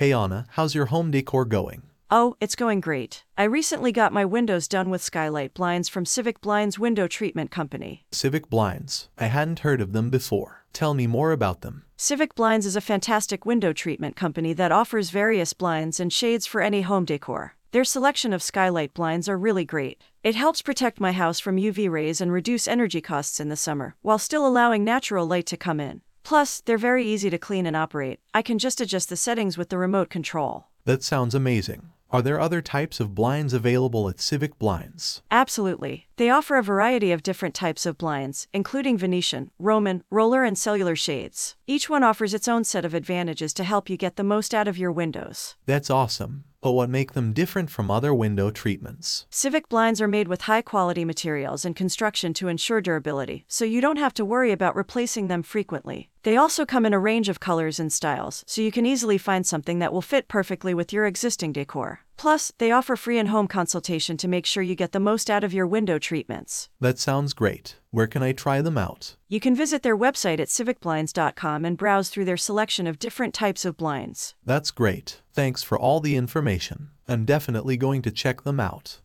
Hey Anna, how's your home decor going? Oh, it's going great. I recently got my windows done with skylight blinds from Civic Blinds Window Treatment Company. Civic Blinds. I hadn't heard of them before. Tell me more about them. Civic Blinds is a fantastic window treatment company that offers various blinds and shades for any home decor. Their selection of skylight blinds are really great. It helps protect my house from UV rays and reduce energy costs in the summer, while still allowing natural light to come in. Plus, they're very easy to clean and operate. I can just adjust the settings with the remote control. That sounds amazing. Are there other types of blinds available at Civic Blinds? Absolutely. They offer a variety of different types of blinds, including Venetian, Roman, roller, and cellular shades. Each one offers its own set of advantages to help you get the most out of your windows. That's awesome. But what make them different from other window treatments? Civic blinds are made with high quality materials and construction to ensure durability, so you don't have to worry about replacing them frequently. They also come in a range of colors and styles, so you can easily find something that will fit perfectly with your existing decor. Plus, they offer free in home consultation to make sure you get the most out of your window treatments. That sounds great. Where can I try them out? You can visit their website at civicblinds.com and browse through their selection of different types of blinds. That's great. Thanks for all the information. I'm definitely going to check them out.